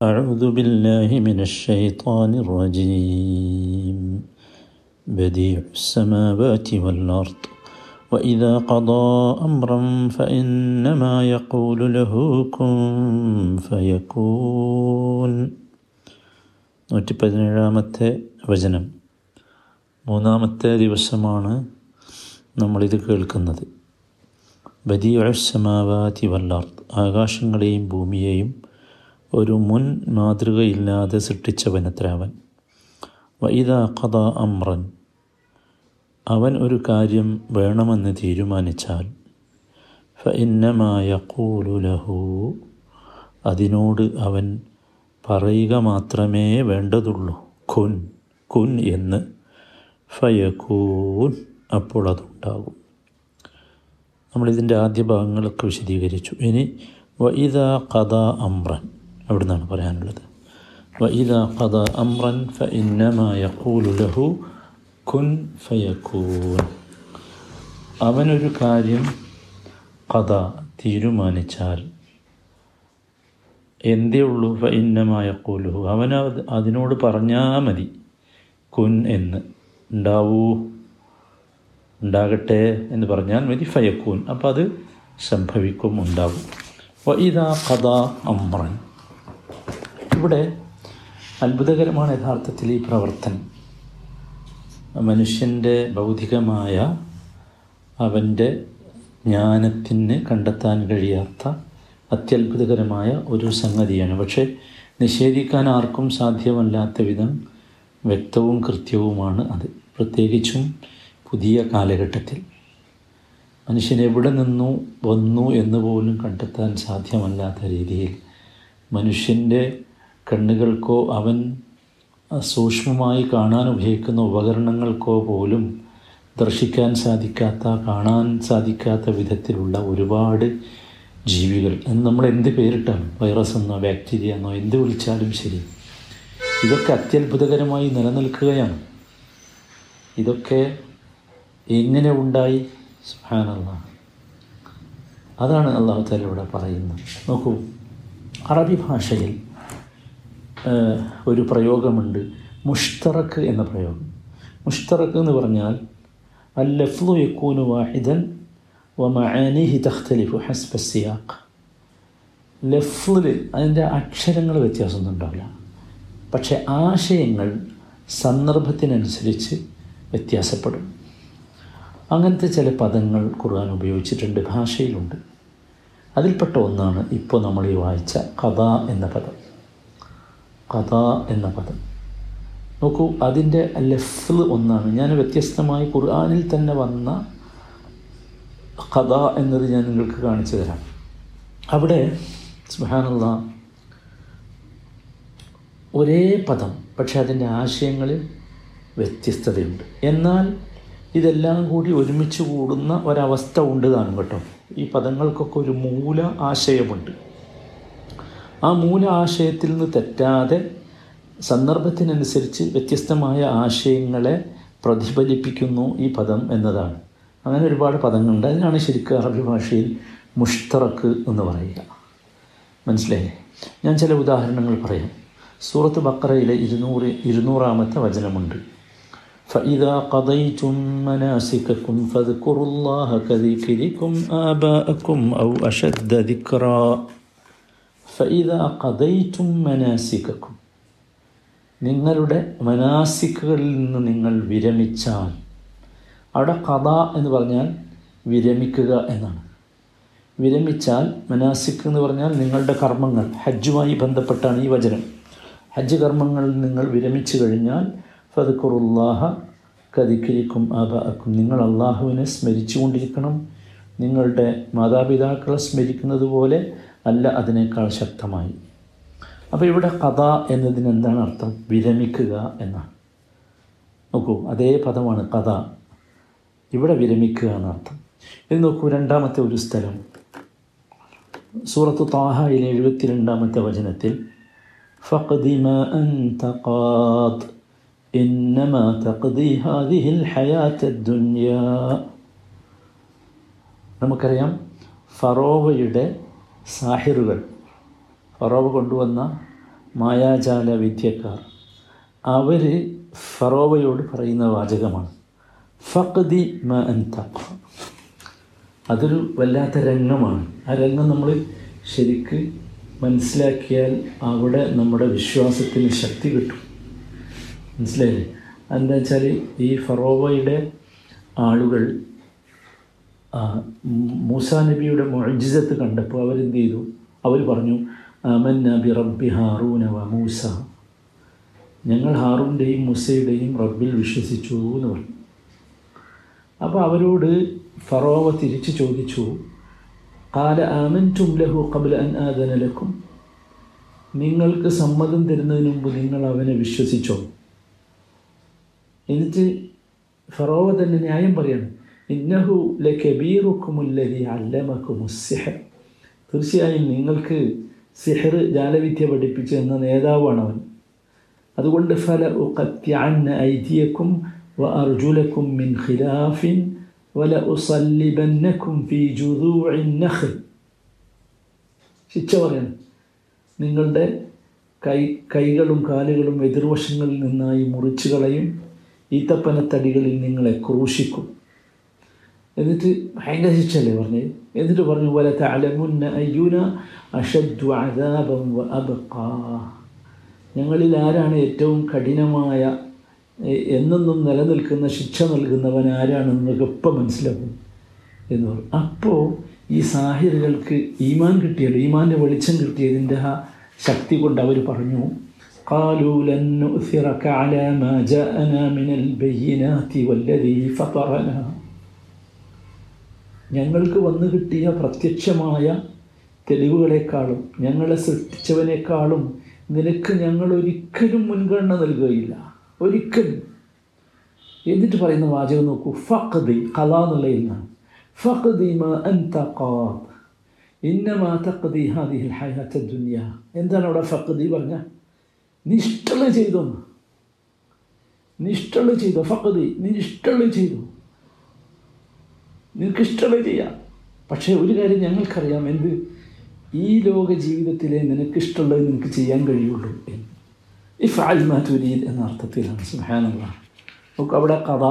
أعوذ بالله من الشيطان الرجيم بديع السماوات والأرض وإذا قضى أمرا فإنما يقول له كن فيكون നൂറ്റി പതിനേഴാമത്തെ വചനം മൂന്നാമത്തെ ദിവസമാണ് നമ്മളിത് കേൾക്കുന്നത് ബദിയുസമാവാതി വല്ലാർത്ത് ആകാശങ്ങളെയും ഭൂമിയെയും ഒരു മുൻ മാതൃകയില്ലാതെ സൃഷ്ടിച്ചവനത്രാവൻ. വൈദ കഥ അമ്രൻ. അവൻ ഒരു കാര്യം വേണമെന്ന് തീരുമാനിച്ചാൽ ഫഇന്നമായ കൂലുലഹു അതിനോട് അവൻ പറയുക മാത്രമേ വേണ്ടതുള്ളൂ. കുൻ കുൻ എന്ന് ഫയക്കൂൻ അപ്പോൾ അതുണ്ടാകും. നമ്മളിതിന്റെ ആദ്യ ഭാഗങ്ങളൊക്കെ വിശദീകരിച്ചു. ഇനി വൈദ കഥ അമ്രൻ. അവിടെ നിന്നാണ് പറയാനുള്ളത്. വഇദ കഥ അമ്രൻ ഫഇന്നമായ കൂലുലഹു കുൻ അവൻ അവനൊരു കാര്യം കഥ തീരുമാനിച്ചാൽ എന്തേ ഉള്ളൂ? ഫഇന്നമായ കൂലുഹു അവൻ അതിനോട് പറഞ്ഞാൽ മതി. കുൻ എന്ന്. ഉണ്ടാവൂ. ഉണ്ടാകട്ടെ എന്ന് പറഞ്ഞാൽ മതി. ഫയക്കൂൻ അപ്പോൾ അത് സംഭവിക്കും ഉണ്ടാകും വഇദ കഥ അമ്രൻ ഇവിടെ അത്ഭുതകരമാണ് യഥാർത്ഥത്തിൽ ഈ പ്രവർത്തനം. മനുഷ്യന്റെ ഭൗതികമായ അവന്റെ ജ്ഞാനത്തിന് കണ്ടെത്താൻ കഴിയാത്ത അത്യത്ഭുതകരമായ ഒരു സംഗതിയാണ്. പക്ഷേ നിഷേധിക്കാൻ ആർക്കും സാധ്യമല്ലാത്ത വിധം വ്യക്തവും കൃത്യവുമാണ് അത്. പ്രത്യേകിച്ചും പുതിയ കാലഘട്ടത്തിൽ. മനുഷ്യൻ എവിടെ നിന്നു വന്നു എന്ന് പോലും കണ്ടെത്താൻ സാധ്യമല്ലാത്ത രീതിയിൽ മനുഷ്യന്റെ കണ്ണുകൾക്കോ അവൻ സൂക്ഷ്മമായി കാണാൻ ഉപയോഗിക്കുന്ന ഉപകരണങ്ങൾക്കോ പോലും ദർശിക്കാൻ സാധിക്കാത്ത കാണാൻ സാധിക്കാത്ത വിധത്തിലുള്ള ഒരുപാട് ജീവികൾ. എന്ന് നമ്മൾ എന്ത് പേരിട്ടാണ് വൈറസ് എന്നോ ബാക്ടീരിയ എന്നോ എന്ത് വിളിച്ചാലും ശരി ഇതൊക്കെ അത്യത്ഭുതകരമായി നിലനിൽക്കുകയാണ്. ഇതൊക്കെ എങ്ങനെ ഉണ്ടായി? സുഹാനല്ല അതാണ് അള്ളാഹു താല ഇവിടെ പറയുന്നത്. നോക്കൂ അറബി ഭാഷയിൽ ഒരു പ്രയോഗമുണ്ട്. മുഷ്തറക്ക് എന്ന പ്രയോഗം. മുഷ്തറക്ക് എന്ന് പറഞ്ഞാൽ അൽ ലഫ്ലു യക്കൂനു വാഹിദൻ വ മഅാനിഹി തഖ്തലിഫു ഹസ്ബ സിയാഖ്. ലഫ്ലിൽ അതിന്റെ അക്ഷരങ്ങൾ വ്യത്യാസമൊന്നും ഉണ്ടാവില്ല. പക്ഷേ ആശയങ്ങൾ സന്ദർഭത്തിനനുസരിച്ച് വ്യത്യാസപ്പെടും. അങ്ങനത്തെ ചില പദങ്ങൾ ഖുർആൻ ഉപയോഗിച്ചിട്ടുണ്ട് ഭാഷയിലുണ്ട്. അതിൽപ്പെട്ട ഒന്നാണ് ഇപ്പോൾ നമ്മൾ ഈ വായിച്ച കഥ എന്ന പദം. കഥ എന്ന പദം. നോക്കൂ അതിന്റെ ലഫ് ഒന്നാണ്. ഞാൻ വ്യത്യസ്തമായി ഖുർആാനിൽ തന്നെ വന്ന കഥ എന്നത് ഞാൻ നിങ്ങൾക്ക് കാണിച്ചു തരാം. അവിടെ സുഹാനുള്ള ഒരേ പദം പക്ഷേ അതിന്റെ ആശയങ്ങളിൽ വ്യത്യസ്തതയുണ്ട്. എന്നാൽ ഇതെല്ലാം കൂടി ഒരുമിച്ച് കൂടുന്ന ഒരവസ്ഥ ഉണ്ട് താനും കേട്ടോ. ഈ പദങ്ങൾക്കൊക്കെ ഒരു മൂല ആശയമുണ്ട്. ആ മൂല ആശയത്തിൽ നിന്ന് തെറ്റാതെ സന്ദർഭത്തിനനുസരിച്ച് വ്യത്യസ്തമായ ആശയങ്ങളെ പ്രതിഫലിപ്പിക്കുന്നു ഈ പദം എന്നതാണ് അങ്ങനെ ഒരുപാട് പദങ്ങളുണ്ട് അതിനാണ് ശരിക്കും അറബി ഭാഷയിൽ മുഷ്തറക്ക് എന്ന് പറയുക മനസ്സിലായില്ലേ ഞാൻ ചില ഉദാഹരണങ്ങൾ പറയാം സൂറത്ത് ബക്കറയിലെ ഇരുന്നൂറ് ഇരുന്നൂറാമത്തെ വചനമുണ്ട് فإذا قضيتم مناسككم فاذكروا الله كذكركم آباءكم أو أشد ذكرا ഫൈദ قضيتم മനാസിക്കും നിങ്ങളുടെ മനാസിക്കുകളിൽ നിന്ന് നിങ്ങൾ വിരമിച്ചാൽ അവിടെ കഥ എന്ന് പറഞ്ഞാൽ വിരമിക്കുക എന്നാണ്. വിരമിച്ചാൽ മനാസിക്ക് എന്ന് പറഞ്ഞാൽ നിങ്ങളുടെ കർമ്മങ്ങൾ ഹജ്ജുമായി ബന്ധപ്പെട്ടാണ് ഈ വചനം. ഹജ്ജ് കർമ്മങ്ങളിൽ നിങ്ങൾ വിരമിച്ചു കഴിഞ്ഞാൽ ഫതുക്കുറുല്ലാഹ കതിക്കിരിക്കും ആബാക്കും നിങ്ങൾ അള്ളാഹുവിനെ സ്മരിച്ചുകൊണ്ടിരിക്കണം. നിങ്ങളുടെ മാതാപിതാക്കളെ സ്മരിക്കുന്നത് പോലെ അല്ല അതിനേക്കാൾ ശക്തമായി. അപ്പോൾ ഇവിടെ കഥ എന്നതിന് എന്താണ് അർത്ഥം? വിരമിക്കുക എന്നാണ്. നോക്കൂ അതേ പദമാണ് കഥ. ഇവിടെ വിരമിക്കുക എന്നർത്ഥം ഇത് നോക്കൂ രണ്ടാമത്തെ ഒരു സ്ഥലം. സൂറത്ത് താഹയിലെ എഴുപത്തി രണ്ടാമത്തെ വചനത്തിൽ തഖദി ഹാദിഹിൽ നമുക്കറിയാം ഫറോവയുടെ സാഹിറുകൾ ഫറോവ് കൊണ്ടുവന്ന മായാജാല വിദ്യക്കാർ. അവർ ഫറോവയോട് പറയുന്ന വാചകമാണ്. ഫഖദി മ അൻത അതൊരു വല്ലാത്ത രംഗമാണ്. ആ രംഗം നമ്മൾ ശരിക്ക് മനസ്സിലാക്കിയാൽ അവിടെ നമ്മുടെ വിശ്വാസത്തിന് ശക്തി കിട്ടും. മനസ്സിലായില്ലേ? എന്താ വെച്ചാൽ ഈ ഫറോവയുടെ ആളുകൾ മൂസാ നബിയുടെ മൊഴിജിസത്ത് കണ്ടപ്പോൾ അവരെന്ത് ചെയ്തു അവർ പറഞ്ഞു അമൻ നബി റബ്ബി വ മൂസ. ഞങ്ങൾ ഹാറൂന്റെയും മൂസയുടെയും റബ്ബിൽ വിശ്വസിച്ചു എന്ന് പറഞ്ഞു. അപ്പോൾ അവരോട് ഫറോവ തിരിച്ചു ചോദിച്ചു കാല ആമന്റും ലഹു കബൽ അൻ ആദനലക്കും നിങ്ങൾക്ക് സമ്മതം തരുന്നതിന് മുമ്പ് നിങ്ങൾ അവനെ വിശ്വസിച്ചോ? എന്നിട്ട് ഫറോവ തന്നെ ന്യായം പറയാണ് ഇന്നഹു ലബീറുക്കുമുല്ലതി അല്ലമക്കുമുസിഹർ തീർച്ചയായും നിങ്ങൾക്ക് സിഹർ ജാലവിദ്യ പഠിപ്പിച്ചു എന്ന നേതാവാണ് അവൻ അതുകൊണ്ട് ഫല ഉഖത്യാന്ന ഐതിയക്കും വ അർജുലക്കും മിൻ ഖിലാഫിൻ വല ഉസല്ലിബന്നക്കും ഫി ജുദൂഇൻ നഖ് ശിക്ഷ പറയണം. നിങ്ങളുടെ കൈ കൈകളും കാലുകളും എതിർവശങ്ങളിൽ നിന്നായി മുറിച്ചു കളയും ഈത്തപ്പനത്തടികളിൽ നിങ്ങളെ ക്രൂശിക്കും. എന്നിട്ട് ഭയങ്കര ശിക്ഷയല്ലേ പറഞ്ഞേ എന്നിട്ട് പറഞ്ഞു പോലെ തലമുന്ന അയ്യൂന അഷദ്ദു അദാബം വ അബ്ഖാ ഞങ്ങളിൽ ആരാണ് ഏറ്റവും കഠിനമായ എ- എന്നെന്നും നിലനിൽക്കുന്ന ശിക്ഷ നൽകുന്നവൻ ആരാണ് നിങ്ങൾക്ക് ഇപ്പം മനസ്സിലാക്കും എന്ന് പറഞ്ഞു അപ്പോൾ ഈ സാഹിറുകൾക്ക് ഈമാൻ കിട്ടിയല്ലോ ഈമാൻ്റെ വെളിച്ചം കിട്ടിയതിൻ്റെ ആ ശക്തി കൊണ്ട് അവർ പറഞ്ഞു قالوا لن نؤثرك على ما جاءنا من البينات والذي فطرنا ഞങ്ങൾക്ക് വന്നു കിട്ടിയ പ്രത്യക്ഷമായ തെളിവുകളെക്കാളും ഞങ്ങളെ സൃഷ്ടിച്ചവനേക്കാളും നിനക്ക് ഞങ്ങൾ ഒരിക്കലും മുൻഗണന നൽകുകയില്ല. ഒരിക്കലും. എന്നിട്ട് പറയുന്ന വാചകം നോക്കൂ. ഫഖദി കല എന്നുള്ള നിന്നാണ് ഫഖദി മാ അൻത ഖാദ്. ഇന്നമാ തഖദി ഹാദിഹിൽ ഹയാത്ത ദുനിയ. എന്താണ് അവിടെ ഫഖദി പറഞ്ഞ? നിഷ്ഠള ചെയ്തു. നിഷ്ഠള ചെയ്തു. ഫഖദി നിഷ്ഠള ചെയ്തു. നിനക്ക് ഇഷ്ടമുള്ളത് ചെയ്യാം പക്ഷേ ഒരു കാര്യം ഞങ്ങൾക്കറിയാം എന്ത്? ഈ ലോക ജീവിതത്തിലെ നിനക്കിഷ്ടമുള്ളത് നിനക്ക് ചെയ്യാൻ കഴിയുള്ളൂ എന്ന്. ഇഫ് അൽമാതുരീൽ എന്ന അർത്ഥത്തിലാണ്. സുഹാനുള്ള നമുക്ക് അവിടെ കഥ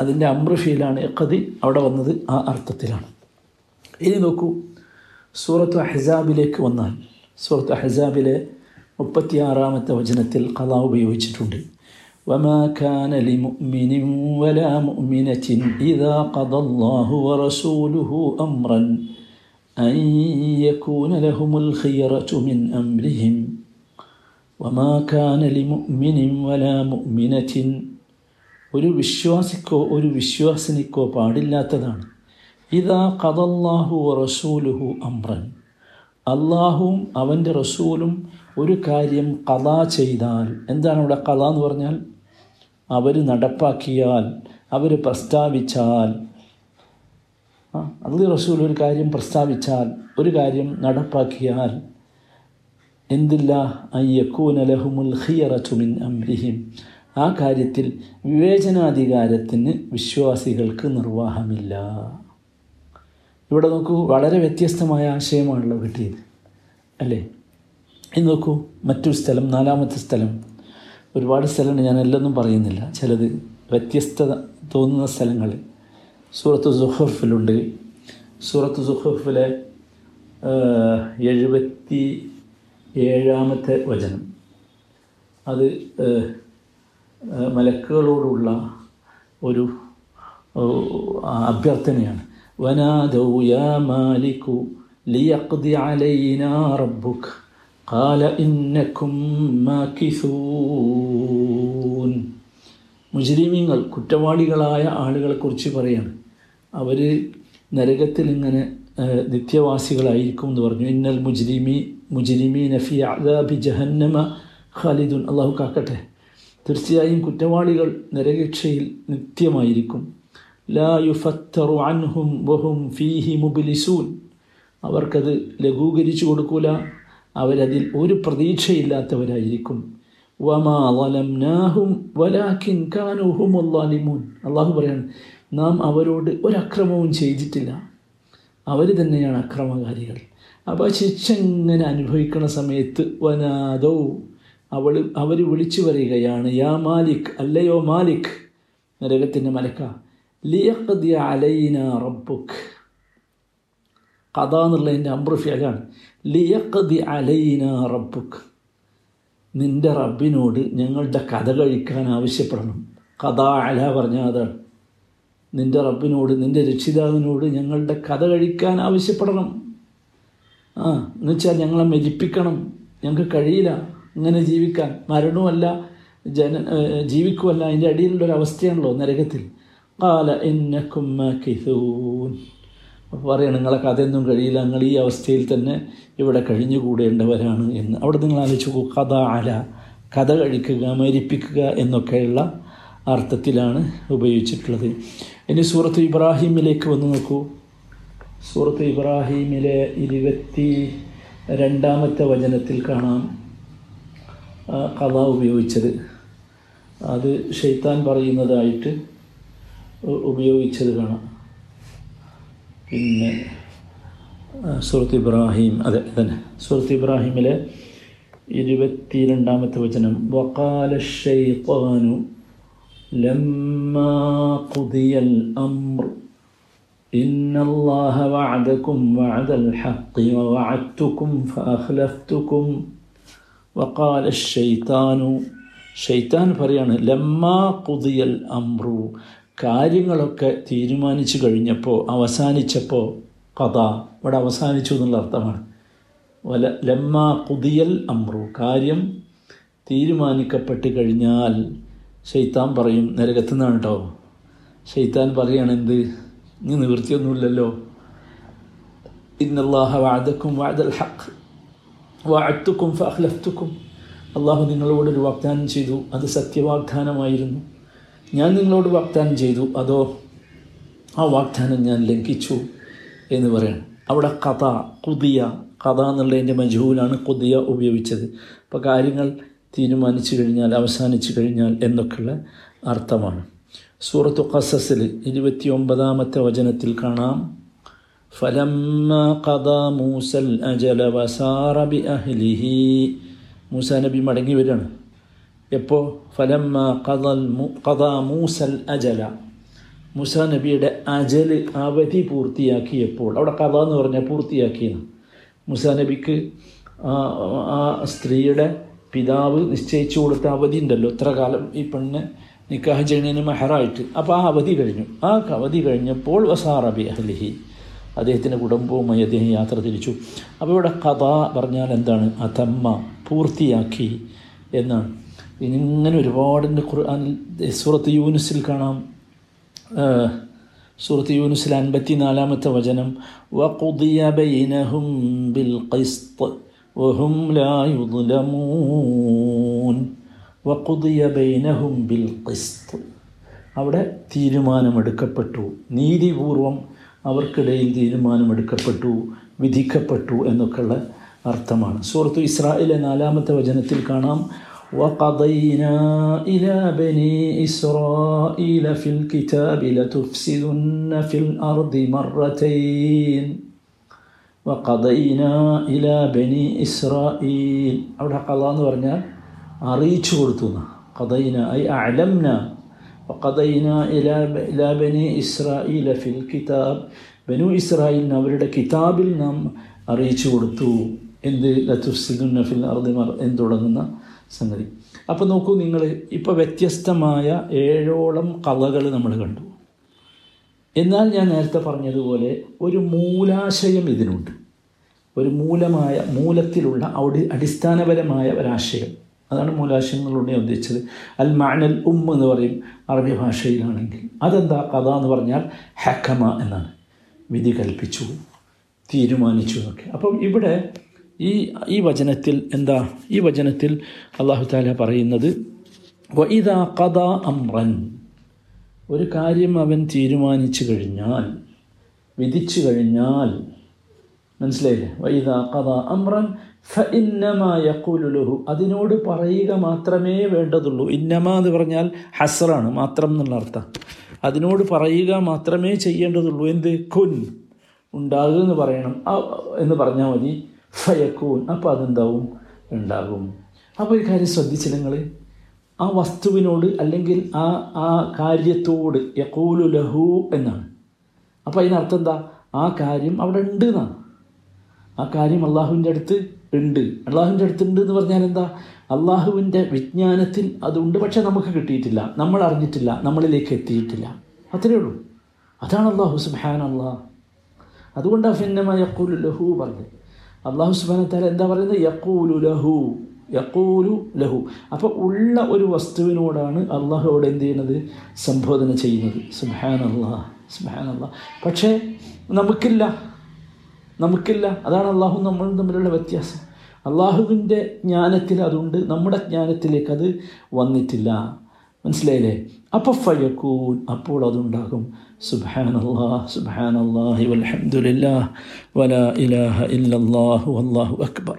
അതിന്റെ അമ്രഫീലാണ്. കഥി അവിടെ വന്നത് ആ അർത്ഥത്തിലാണ്. ഇനി നോക്കൂ സൂറത്ത് അഹ്സാബിലേക്ക് വന്നാൽ. സൂറത്ത് അഹ്സാബിലെ മുപ്പത്തിയാറാമത്തെ വചനത്തിൽ കഥ ഉപയോഗിച്ചിട്ടുണ്ട്. وما كان لمؤمن ولا مؤمنة إذا قضى الله ورسوله أمرا أن يكون لهم الخيرة من أمرهم وما كان لمؤمن ولا مؤمنة ഒരു വിശ്വാസിക്കോ ഒരു വിശ്വാസിനിക്കോ പാടില്ലാത്തതാണ് ഇതാ കഥല്ലാഹു റസൂലുഹു അമ്രൻ അള്ളാഹുവും അവൻ്റെ റസൂലും ഒരു കാര്യം കഥ ചെയ്താൽ എന്താണ് ഇവിടെ കഥ എന്ന് പറഞ്ഞാൽ അവർ നടപ്പാക്കിയാൽ അവർ പ്രസ്താവിച്ചാൽ അത് റസൂൽ ഒരു കാര്യം പ്രസ്താവിച്ചാൽ ഒരു കാര്യം നടപ്പാക്കിയാൽ എന്തില്ല അയ്യക്കൂന ലഹുമുൽ ഖിയറത്തു മിൻ അംരിഹിം. ആ കാര്യത്തിൽ വിവേചനാധികാരത്തിന് വിശ്വാസികൾക്ക് നിർവാഹമില്ല. ഇവിടെ നോക്കൂ വളരെ വ്യത്യസ്തമായ ആശയമാണല്ലോ കിട്ടിയത്. അല്ലേ? ഇനി നോക്കൂ മറ്റൊരു സ്ഥലം നാലാമത്തെ സ്ഥലം. ഒരുപാട് സ്ഥലമുണ്ട് ഞാൻ എല്ലൊന്നും പറയുന്നില്ല. ചിലത് വ്യത്യസ്തത തോന്നുന്ന സ്ഥലങ്ങൾ. സൂറത്ത് സുഹഫിലുണ്ട്. സൂറത്ത് സുഹഫിലെ എഴുപത്തി ഏഴാമത്തെ വചനം. അത് മലക്കുകളോടുള്ള ഒരു അഭ്യർത്ഥനയാണ്. വനാദൗ യാ മാലിക്കു ലിയഖ്ദി അലൈനാ റബ്ബുക. ഖാല ഇന്നക്കും മാകിസൂൻ. മുജ്രിമീങ്ങൾ കുറ്റവാളികളായ ആളുകളെക്കുറിച്ച് പറയാണ്. അവർ നരകത്തിൽ ഇങ്ങനെ നിത്യവാസികളായിരിക്കും എന്ന് പറഞ്ഞു. ഇന്നൽ മുജ്രിമി മുജ്രിമീ നഫി അദാബി ജഹന്നമ ഖാലിദുൻ. അള്ളാഹു കാക്കട്ടെ തീർച്ചയായും കുറ്റവാളികൾ നരകക്ഷയിൽ നിത്യമായിരിക്കും. ലാ യുഫത്തറു അൻഹും വഹും ഫീഹി മുബിലിസൂൻ. അവർക്കത് ലഘൂകരിച്ചു കൊടുക്കൂല. അവരതിൽ ഒരു പ്രതീക്ഷയില്ലാത്തവരായിരിക്കും. വമാ അള്ളാഹു പറയാണ് നാം അവരോട് ഒരക്രമവും ചെയ്തിട്ടില്ല. അവർ തന്നെയാണ് അക്രമകാരികൾ. അപ്പോൾ ശിക്ഷ ഇങ്ങനെ അനുഭവിക്കുന്ന സമയത്ത് വനാദോ അവൾ അവർ വിളിച്ചു പറയുകയാണ് യാ മാലിക് അല്ലയോ മാലിക്? നരകത്തിന്റെ മലക്ക. ലിയഖദി അലൈന റബ്ബുക്ക് കഥ എന്നുള്ളതിന്റെ അമ്പ്രഫ്യലാണ് ലിയക്കതി അലൈന റബ്ബുക്ക്. നിന്റെ റബ്ബിനോട് ഞങ്ങളുടെ കഥ കഴിക്കാൻ ആവശ്യപ്പെടണം. കഥ അല പറഞ്ഞ അതാണ്. നിന്റെ റബ്ബിനോട് നിന്റെ രക്ഷിതാവിനോട് ഞങ്ങളുടെ കഥ കഴിക്കാൻ ആവശ്യപ്പെടണം. ആ എന്നുവെച്ചാൽ ഞങ്ങളെ മരിപ്പിക്കണം. ഞങ്ങൾക്ക് കഴിയില്ല ഇങ്ങനെ ജീവിക്കാൻ. മരണവുമല്ല ജന ജീവിക്കുമല്ല. അതിന്റെ അടിയിലുള്ളൊരവസ്ഥയാണല്ലോ നരകത്തിൽ. കാല എന്നക്കുമ്മ കിസൂൻ അപ്പോൾ പറയണം നിങ്ങളെ കഥയൊന്നും കഴിയില്ല. നിങ്ങൾ ഈ അവസ്ഥയിൽ തന്നെ ഇവിടെ കഴിഞ്ഞുകൂടേണ്ടവരാണ് എന്ന്. അവിടെ നിങ്ങൾ ആലോചിച്ച് കഥ അല. കഥ കഴിക്കുക മരിപ്പിക്കുക എന്നൊക്കെയുള്ള അർത്ഥത്തിലാണ് ഉപയോഗിച്ചിട്ടുള്ളത്. ഇനി സൂറത്ത് ഇബ്രാഹിമിലേക്ക് വന്ന് നോക്കൂ. സൂറത്ത് ഇബ്രാഹിമിലെ ഇരുപത്തി രണ്ടാമത്തെ വചനത്തിൽ കാണാം. കഥ ഉപയോഗിച്ചത്. അത് ഷെയ്ത്താൻ പറയുന്നതായിട്ട് ഉപയോഗിച്ചത് കാണാം. പിന്നെ സൂറത്ത് ഇബ്രാഹിം അതെ തന്നെ സൂറത്ത് ഇബ്രാഹിമിലെ ഇരുപത്തി രണ്ടാമത്തെ വചനം വക്കാല ഷെയ്ത്താനു لما قضي الأمر إن الله وعدكم وعد الحق ووعدتكم فأخلفتكم وقال الشيطان ഷെയ്ത്താൻ പറയാണ് ലമ്മാ കുതിയൽ അമ്രു കാര്യങ്ങളൊക്കെ തീരുമാനിച്ചു കഴിഞ്ഞപ്പോൾ അവസാനിച്ചപ്പോൾ കഥ. ഇവിടെ അവസാനിച്ചു എന്നുള്ള അർത്ഥമാണ്. വല ലമ്മ കുതിയൽ അമ്രു. കാര്യം തീരുമാനിക്കപ്പെട്ട് കഴിഞ്ഞാൽ ഷെയ്ത്താൻ പറയും നരകത്തു നിന്നാണ് കേട്ടോ ഷെയ്ത്താൻ പറയാണ് എന്ത്? നീ നിവൃത്തിയൊന്നുമില്ലല്ലോ. ഇന്നല്ലാഹ വാദക്കും വാദൽ ഹക്ക് വാഴ്ത്തുക്കും ഫഹ്ലഫ്തുക്കും അള്ളാഹു നിങ്ങളോടൊരു വാഗ്ദാനം ചെയ്തു. അത് സത്യവാഗ്ദാനമായിരുന്നു. ഞാൻ നിങ്ങളോട് വാഗ്ദാനം ചെയ്തു. അതോ ആ വാഗ്ദാനം ഞാൻ ലംഘിച്ചു എന്ന് പറയണം അവിടെ കഥ കുതിയ കഥ എന്നുള്ളതിന്റെ മജൂലാണ് കുതിയ ഉപയോഗിച്ചത്. അപ്പോൾ കാര്യങ്ങൾ തീരുമാനിച്ചു കഴിഞ്ഞാൽ അവസാനിച്ചു കഴിഞ്ഞാൽ എന്നൊക്കെയുള്ള അർത്ഥമാണ്. സൂറത്തു ഖസസിൽ ഇരുപത്തി ഒമ്പതാമത്തെ വചനത്തിൽ കാണാം. ഫലമ്മ കഥ മൂസൽ അജല വസാറബി അഹ്ലിഹി. മൂസ നബി മടങ്ങി വരികയാണ്. എപ്പോൾ ഫലമ്മ കഥൽ കഥ മൂസൽ അജല. മുസ നബിയുടെ അജൽ അവധി പൂർത്തിയാക്കിയപ്പോൾ അവിടെ കഥ എന്ന് പറഞ്ഞാൽ പൂർത്തിയാക്കിയെന്ന്. മുസ നബിക്ക് ആ സ്ത്രീയുടെ പിതാവ് നിശ്ചയിച്ചു കൊടുത്ത അവധി ഉണ്ടല്ലോ. ഇത്ര കാലം ഈ പെണ്ണ് നിക്കാഹ് ചെയ്യുന്നതിന് മെഹറായിട്ട്. അപ്പോൾ ആ അവധി കഴിഞ്ഞു. ആ അവധി കഴിഞ്ഞപ്പോൾ വസാറബി അഹ്ലിഹി അദ്ദേഹത്തിന്റെ കുടുംബവുമായി അദ്ദേഹം യാത്ര തിരിച്ചു. അപ്പോൾ ഇവിടെ കഥ പറഞ്ഞാൽ എന്താണ്? അതമ്മ പൂർത്തിയാക്കി എന്നാണ്. ഇങ്ങനെ ഒരുപാടിന്റെ ഖുർആാനിൽ സൂറത്ത് യൂനുസിൽ കാണാം. സൂറത്ത് യൂനുസിൽ അൻപത്തി നാലാമത്തെ വചനം. വഖുദിയ ബൈനഹും ബിൽ ഖിസ്ത് വഹും ലാ യുദ്ലമൂൻ. വഖുദിയ ബൈനഹും ബിൽ ഖിസ്ത്. അവിടെ തീരുമാനമെടുക്കപ്പെട്ടു. നീതിപൂർവം അവർക്കിടയിൽ തീരുമാനമെടുക്കപ്പെട്ടു വിധിക്കപ്പെട്ടു എന്നൊക്കെയുള്ള അർത്ഥമാണ്. സൂറത്തു ഇസ്രായേലിലെ നാലാമത്തെ വചനത്തിൽ കാണാം. وقضينا إلى بني إسرائيل في الكتاب لتفسدن في الأرض مرتين. وقضينا إلى بني إسرائيل. أولا قال الله ورنا أريج ورتنا قضينا أي أعلمنا. وقضينا إلى إلى بني إسرائيل في الكتاب. بنو إسرائيل نورد كتاب نم أريج ورتو എന്ത് ലത്തുസിദുന്ന ഫിൽ അർദിമർ എന്ന് തുടങ്ങുന്ന സംഗതി. അപ്പോൾ നോക്കൂ നിങ്ങൾ ഇപ്പോൾ വ്യത്യസ്തമായ ഏഴോളം കഥകൾ നമ്മൾ കണ്ടു. എന്നാൽ ഞാൻ നേരത്തെ പറഞ്ഞതുപോലെ ഒരു മൂലാശയം ഇതിനുണ്ട്. ഒരു മൂലമായ മൂലത്തിലുള്ള അവിടെ അടിസ്ഥാനപരമായ ഒരാശയം. അതാണ് മൂലാശയങ്ങളുടെ ഉദ്ദേശിച്ചത്. അൽ മാനൽ ഉം എന്ന് പറയും അറബി ഭാഷയിലാണെങ്കിൽ. അതെന്താ? കഥ എന്ന് പറഞ്ഞാൽ ഹക്കമ എന്നാണ്. വിധി കൽപ്പിച്ചു തീരുമാനിച്ചു എന്നൊക്കെ. അപ്പം ഇവിടെ ഈ ഈ വചനത്തിൽ എന്താ? ഈ വചനത്തിൽ അള്ളാഹു താല പറയുന്നത് വൈദാ കഥ അമ്രൻ ഒരു കാര്യം അവൻ തീരുമാനിച്ചു കഴിഞ്ഞാൽ വിധിച്ചു കഴിഞ്ഞാൽ മനസ്സിലായില്ലേ? വൈദാ കഥ അമ്രൻ ഫ ഇന്നമായക്കൂലുലുഹു അതിനോട് പറയുക മാത്രമേ വേണ്ടതുള്ളൂ. ഇന്നമ എന്ന് പറഞ്ഞാൽ ഹസറാണ് മാത്രം എന്നുള്ള അർത്ഥം. അതിനോട് പറയുക മാത്രമേ ചെയ്യേണ്ടതുള്ളൂ. എന്ത്? കുൻ. ഉണ്ടാകുക എന്ന് പറയണം. എന്ന് പറഞ്ഞാൽ മതി. ഫയക്കൂൻ. അപ്പോൾ അതെന്താവും? ഉണ്ടാകും. അപ്പോൾ ഒരു കാര്യം ശ്രദ്ധിച്ചില്ല നിങ്ങൾ ആ വസ്തുവിനോട് അല്ലെങ്കിൽ ആ ആ കാര്യത്തോട് യക്കൂലു ലഹു എന്നാണ്. അപ്പോൾ അതിനർത്ഥം എന്താ? ആ കാര്യം അവിടെ ഉണ്ട് എന്നാണ്. ആ കാര്യം അള്ളാഹുവിന്റെ അടുത്ത് ഉണ്ട്. അള്ളാഹുവിന്റെ അടുത്ത് ഉണ്ട് എന്ന് പറഞ്ഞാൽ എന്താ? അള്ളാഹുവിന്റെ വിജ്ഞാനത്തിൽ അതുണ്ട് പക്ഷേ നമുക്ക് കിട്ടിയിട്ടില്ല. നമ്മൾ അറിഞ്ഞിട്ടില്ല. നമ്മളിലേക്ക് എത്തിയിട്ടില്ല. അത്രയേ ഉള്ളൂ. അതാണ് അള്ളാഹു സുബാൻ അള്ളാഹ് അതുകൊണ്ടാണ് ഫിന്നമ യക്കൂലു ലഹു പറഞ്ഞത്. അള്ളാഹു സുബാന താല എന്താ പറയുന്നത്? യക്കൂലു ലഹു. യക്കൂലു ലഹു. അപ്പോൾ ഉള്ള ഒരു വസ്തുവിനോടാണ് അള്ളാഹു അവിടെ എന്ത് ചെയ്യുന്നത്? സംബോധന ചെയ്യുന്നത്. സുബാൻ അള്ളാഹ് സുബാൻ അള്ളാഹ് പക്ഷേ നമുക്കില്ല. നമുക്കില്ല. അതാണ് അള്ളാഹു നമ്മളും തമ്മിലുള്ള വ്യത്യാസം. അള്ളാഹുവിന്റെ ജ്ഞാനത്തിൽ അതുണ്ട്. നമ്മുടെ ജ്ഞാനത്തിലേക്ക് അത് വന്നിട്ടില്ല. മനസ്സിലായില്ലേ? അപ്പോൾ ഫയക്കൂൻ അപ്പോൾ അതുണ്ടാകും. സുബാനല്ലാ സുബാനല്ലാഹി വലഹമുല്ലാ വല ഇലാഹ ഇല്ലല്ലാഹു അല്ലാഹു അക്ബർ.